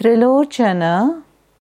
Trilochan